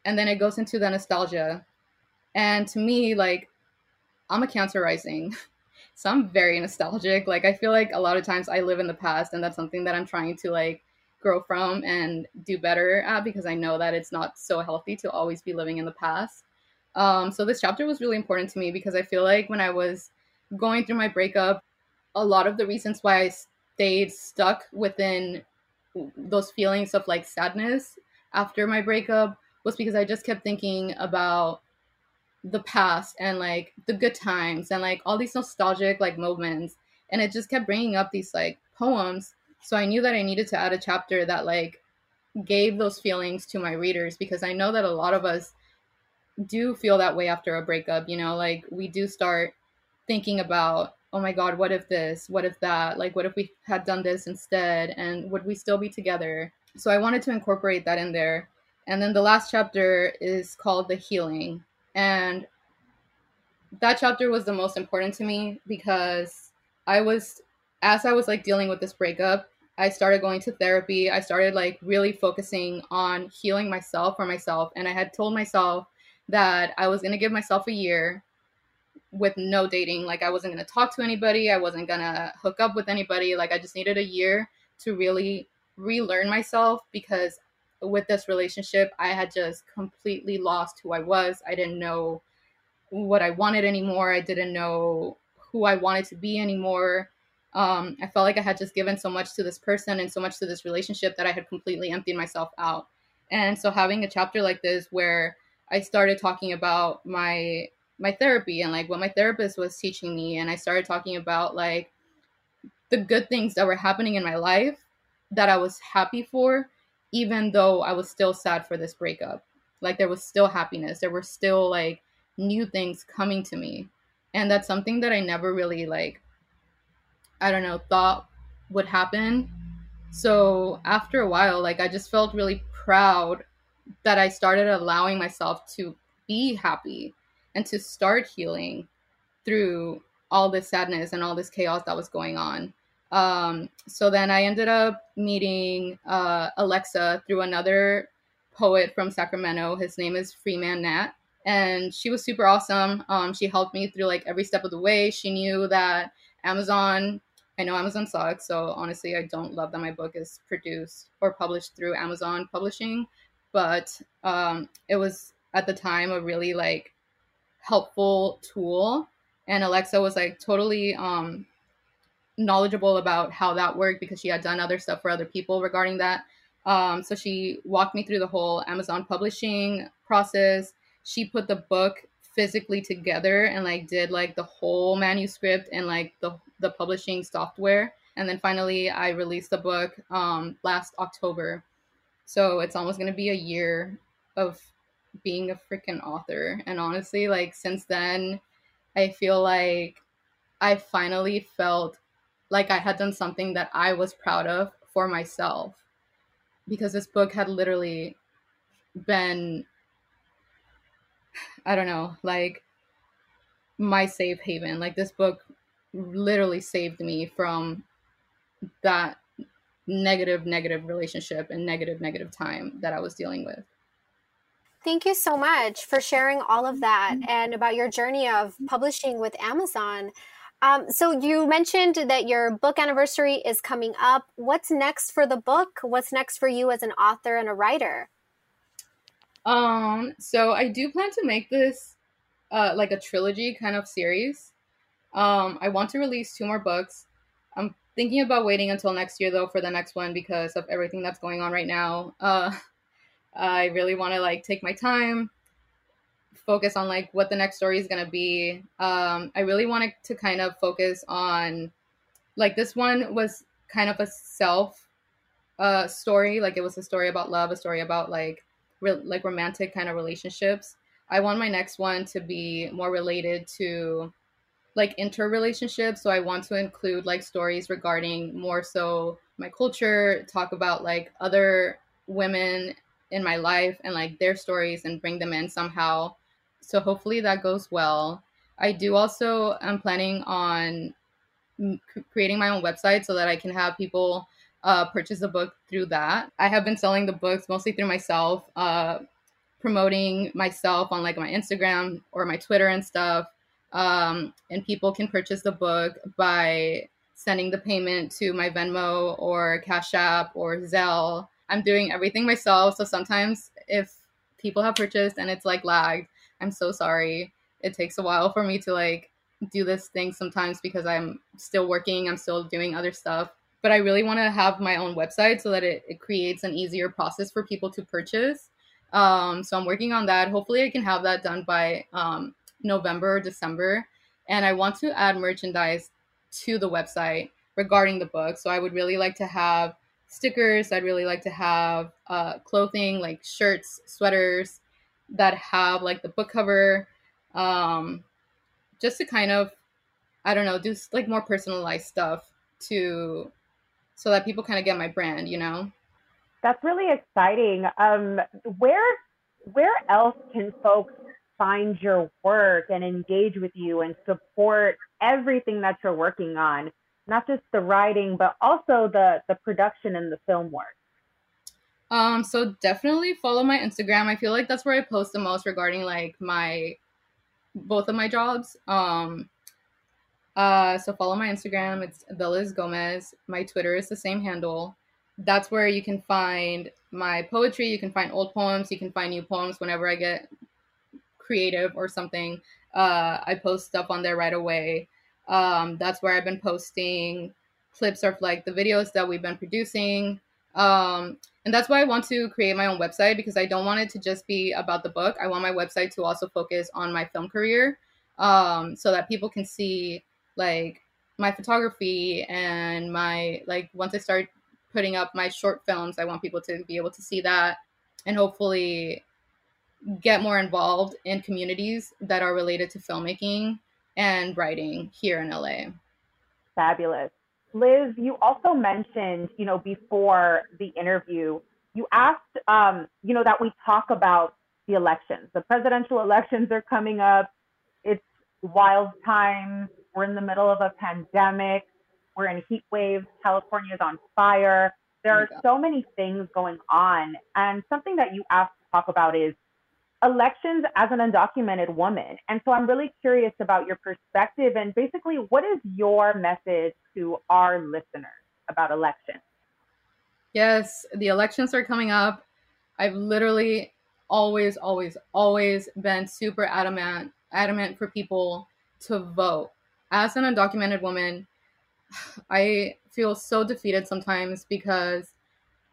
And then it goes into the nostalgia. And to me like i'm a cancer rising so i'm very nostalgic. Like i feel like a lot of times i live in the past and that's something that i'm trying to like grow from and do better at because i know that it's not so healthy to always be living in the past. Um, so this chapter was really important to me because I feel like when I was going through my breakup, a lot of the reasons why I stayed stuck within those feelings of like sadness after my breakup was because I just kept thinking about the past and like the good times and like all these nostalgic like moments and it just kept bringing up these like poems so I knew that I needed to add a chapter that like gave those feelings to my readers because I know that a lot of us do feel that way after a breakup, you know, like we do start thinking about, oh my God, what if this? What if that? Like, what if we had done this instead? And would we still be together? So I wanted to incorporate that in there. And then the last chapter is called The Healing. And that chapter was the most important to me because I was, as I was like dealing with this breakup, I started going to therapy. I started like really focusing on healing myself for myself. And I had told myself that I was going to give myself a year with no dating. Like I wasn't going to talk to anybody. I wasn't going to hook up with anybody. Like I just needed a year to really relearn myself because with this relationship, I had just completely lost who I was. I didn't know what I wanted anymore. I didn't know who I wanted to be anymore. Um, I felt like I had just given so much to this person and so much to this relationship that I had completely emptied myself out. And so having a chapter like this where I started talking about my my therapy and like what my therapist was teaching me and I started talking about like the good things that were happening in my life that I was happy for even though I was still sad for this breakup. Like there was still happiness. There were still like new things coming to me. And that's something that I never really like I don't know, thought would happen. So after a while, like I just felt really proud that I started allowing myself to be happy and to start healing through all this sadness and all this chaos that was going on. Um, so then I ended up meeting uh, Alexa through another poet from Sacramento. His name is Freeman Nat. And she was super awesome. Um, she helped me through like every step of the way. She knew that Amazon, I know Amazon sucks. So honestly, I don't love that my book is produced or published through Amazon Publishing but um, it was at the time a really like helpful tool. And Alexa was like totally um, knowledgeable about how that worked because she had done other stuff for other people regarding that. Um, so she walked me through the whole Amazon publishing process. She put the book physically together and like did like the whole manuscript and like the the publishing software. And then finally, I released the book um, last October. So it's almost gonna be a year of being a freaking author. And honestly, like since then, I feel like I finally felt like I had done something that I was proud of for myself because this book had literally been I don't know, like my safe haven. Like this book literally saved me from that negative negative relationship and negative negative time that I was dealing with. Thank you so much for sharing all of that mm-hmm. and about your journey of publishing with Amazon. Um, so you mentioned that your book anniversary is coming up. What's next for the book? What's next for you as an author and a writer? Um, so I do plan to make this uh, like a trilogy kind of series. Um, I want to release two more books. I'm thinking about waiting until next year though for the next one because of everything that's going on right now. Uh, I really want to like take my time, focus on like what the next story is gonna be. Um, I really wanted to kind of focus on like this one was kind of a self uh, story. Like it was a story about love, a story about like re- like romantic kind of relationships. I want my next one to be more related to like interrelationships. So I want to include like stories regarding more so my culture, talk about like other women in my life and like their stories and bring them in somehow. So hopefully that goes well. I do also I'm planning on creating my own website so that I can have people uh, purchase the book through that. I have been selling the books mostly through myself, uh, promoting myself on like my Instagram or my Twitter and stuff. Um, and people can purchase the book by sending the payment to my Venmo or Cash App or Zelle. I'm doing everything myself. So sometimes if people have purchased and it's like lagged, I'm so sorry. It takes a while for me to like do this thing sometimes because I'm still working, I'm still doing other stuff. But I really want to have my own website so that it, it creates an easier process for people to purchase. Um, so I'm working on that. Hopefully, I can have that done by um, November or December. And I want to add merchandise to the website regarding the book. So I would really like to have stickers. I'd really like to have uh, clothing like shirts, sweaters that have like the book cover, um, just to kind of, I don't know, do like more personalized stuff to, so that people kind of get my brand, you know. That's really exciting. Um, where where else can folks find your work and engage with you and support everything that you're working on? not just the writing, but also the the production and the film work? Um, so definitely follow my Instagram. I feel like that's where I post the most regarding like my both of my jobs. Um, uh, so follow my Instagram. It's Liz Gomez. My Twitter is the same handle. That's where you can find my poetry. You can find old poems. You can find new poems whenever I get creative or something. Uh, I post stuff on there right away. Um, that's where I've been posting clips of like the videos that we've been producing. Um, and that's why I want to create my own website because I don't want it to just be about the book. I want my website to also focus on my film career um, so that people can see like my photography and my like once I start putting up my short films, I want people to be able to see that and hopefully get more involved in communities that are related to filmmaking and writing here in LA. Fabulous. Liz, you also mentioned, you know, before the interview, you asked, um, you know, that we talk about the elections. The presidential elections are coming up. It's wild times. We're in the middle of a pandemic. We're in heat waves. California is on fire. There are so many things going on. And something that you asked to talk about is elections as an undocumented woman. And so I'm really curious about your perspective and basically what is your message to our listeners about elections? Yes, the elections are coming up. I've literally always, always, always been super adamant adamant for people to vote. As an undocumented woman, I feel so defeated sometimes because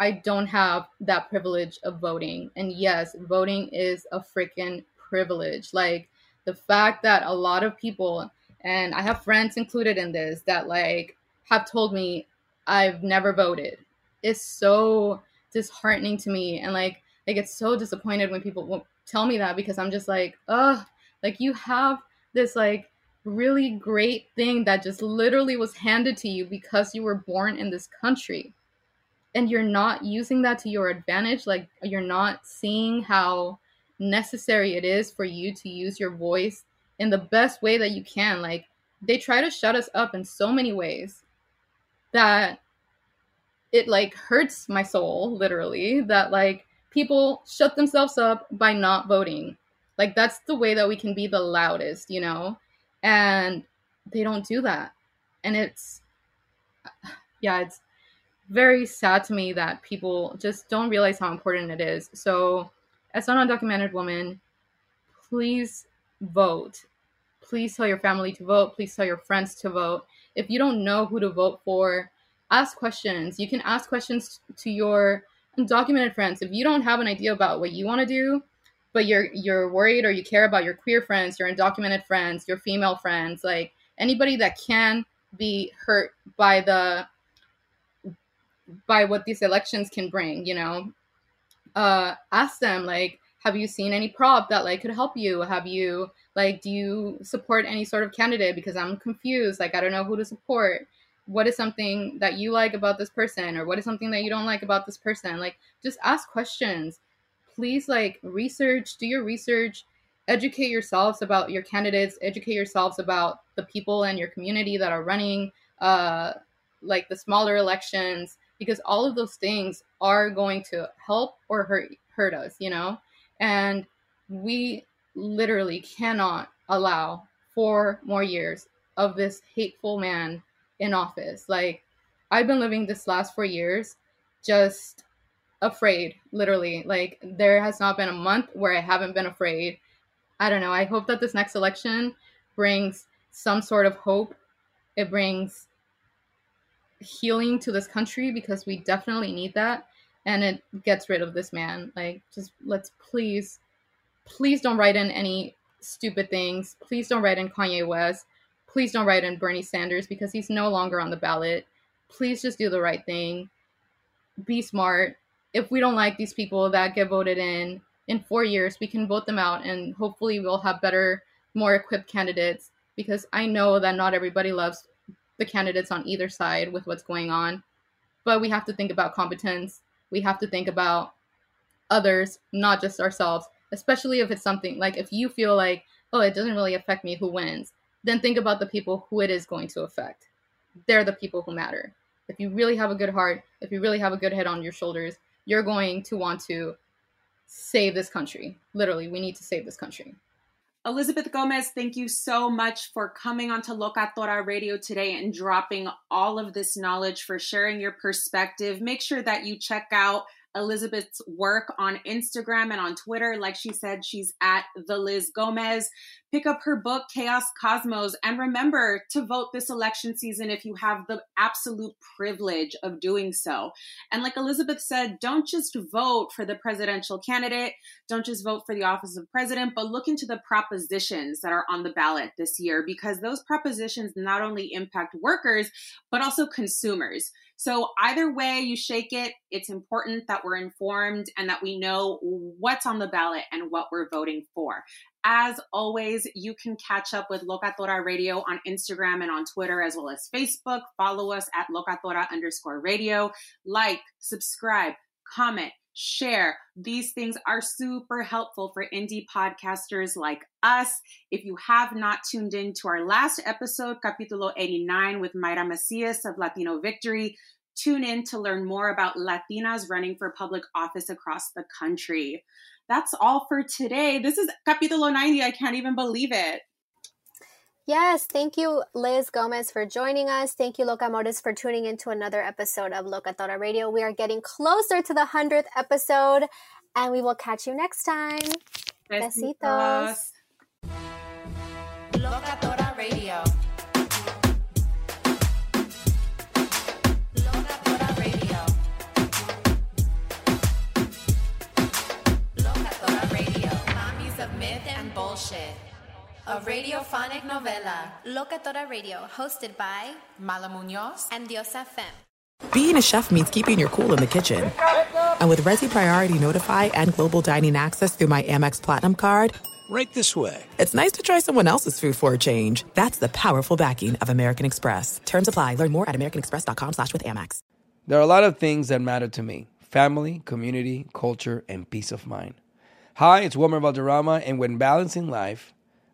I don't have that privilege of voting. And yes, voting is a freaking privilege. Like the fact that a lot of people, and I have friends included in this, that like have told me I've never voted. It's so disheartening to me. And like, I get so disappointed when people tell me that because I'm just like, ugh, like you have this like really great thing that just literally was handed to you because you were born in this country and you're not using that to your advantage like you're not seeing how necessary it is for you to use your voice in the best way that you can. Like they try to shut us up in so many ways that it like hurts my soul literally that like people shut themselves up by not voting. Like that's the way that we can be the loudest you know? And they don't do that. And it's yeah it's very sad to me that people just don't realize how important it is. So as an undocumented woman please vote. Please tell your family to vote. Please tell your friends to vote. If you don't know who to vote for ask questions. You can ask questions to your undocumented friends. If you don't have an idea about what you want to do but you're you're worried or you care about your queer friends, your undocumented friends, your female friends, like anybody that can be hurt by the by what these elections can bring, you know. Uh ask them like have you seen any prop that like could help you? Have you like do you support any sort of candidate because I'm confused, like I don't know who to support. What is something that you like about this person or what is something that you don't like about this person? Like just ask questions please like research, do your research, educate yourselves about your candidates, educate yourselves about the people in your community that are running uh, like the smaller elections because all of those things are going to help or hurt hurt us, you know? And we literally cannot allow four more years of this hateful man in office. Like I've been living this last 4 years just afraid, literally. Like there has not been a month where I haven't been afraid. I don't know. I hope that this next election brings some sort of hope. It brings healing to this country because we definitely need that and it gets rid of this man. Like just let's please please don't write in any stupid things. Please don't write in Kanye West. Please don't write in Bernie Sanders because he's no longer on the ballot. Please just do the right thing. Be smart if we don't like these people that get voted in in four years, we can vote them out and hopefully we'll have better, more equipped candidates because I know that not everybody loves the candidates on either side with what's going on. But we have to think about competence. We have to think about others, not just ourselves, especially if it's something like if you feel like, oh, it doesn't really affect me who wins, then think about the people who it is going to affect. They're the people who matter. If you really have a good heart, if you really have a good head on your shoulders, you're going to want to save this country. Literally, we need to save this country. Elizabeth Gomez, thank you so much for coming onto Locatora Radio today and dropping all of this knowledge, for sharing your perspective. Make sure that you check out Elizabeth's work on Instagram and on Twitter. Like she said, she's at the Liz Gomez. Pick up her book, Chaos Cosmos, and remember to vote this election season if you have the absolute privilege of doing so. And like Elizabeth said, don't just vote for the presidential candidate, don't just vote for the office of president, but look into the propositions that are on the ballot this year because those propositions not only impact workers, but also consumers. So, either way you shake it, it's important that we're informed and that we know what's on the ballot and what we're voting for. As always, you can catch up with Locatora Radio on Instagram and on Twitter as well as Facebook. Follow us at Locatora underscore radio. Like, subscribe, comment, share. These things are super helpful for indie podcasters like us. If you have not tuned in to our last episode, Capítulo 89 with Mayra Macias of Latino Victory, tune in to learn more about Latinas running for public office across the country. That's all for today. This is Capítulo 90. I can't even believe it. Yes, thank you, Liz Gomez, for joining us. Thank you, Locamores, for tuning into another episode of Locatora Radio. We are getting closer to the 100th episode, and we will catch you next time. Besitos. Locatora Radio. Bullshit. A radiophonic novela. Locatora Radio, hosted by Mala Munoz and Diosa Fem. Being a chef means keeping your cool in the kitchen. And with Resy Priority Notify and Global Dining Access through my Amex Platinum card, Right this way. it's nice to try someone else's food for a change. That's the powerful backing of American Express. Terms apply. Learn more at americanexpress.com slash with Amex. There are a lot of things that matter to me family, community, culture, and peace of mind. Hi, it's Wilmer Valderrama, and when balancing life,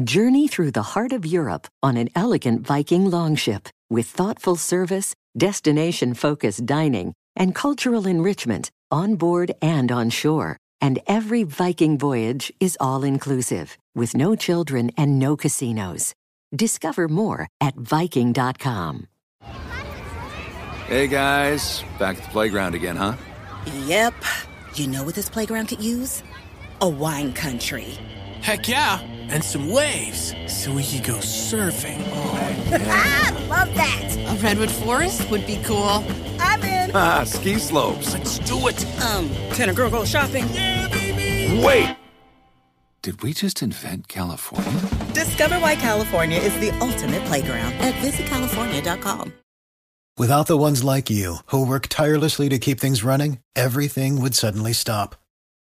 Journey through the heart of Europe on an elegant Viking longship with thoughtful service, destination focused dining, and cultural enrichment on board and on shore. And every Viking voyage is all inclusive, with no children and no casinos. Discover more at Viking.com. Hey guys, back at the playground again, huh? Yep. You know what this playground could use? A wine country. Heck yeah, and some waves so we could go surfing. Ah, love that. A redwood forest would be cool. I'm in. Ah, ski slopes. Let's do it. Um, can a girl go shopping? Wait! Did we just invent California? Discover why California is the ultimate playground at visitcalifornia.com. Without the ones like you, who work tirelessly to keep things running, everything would suddenly stop.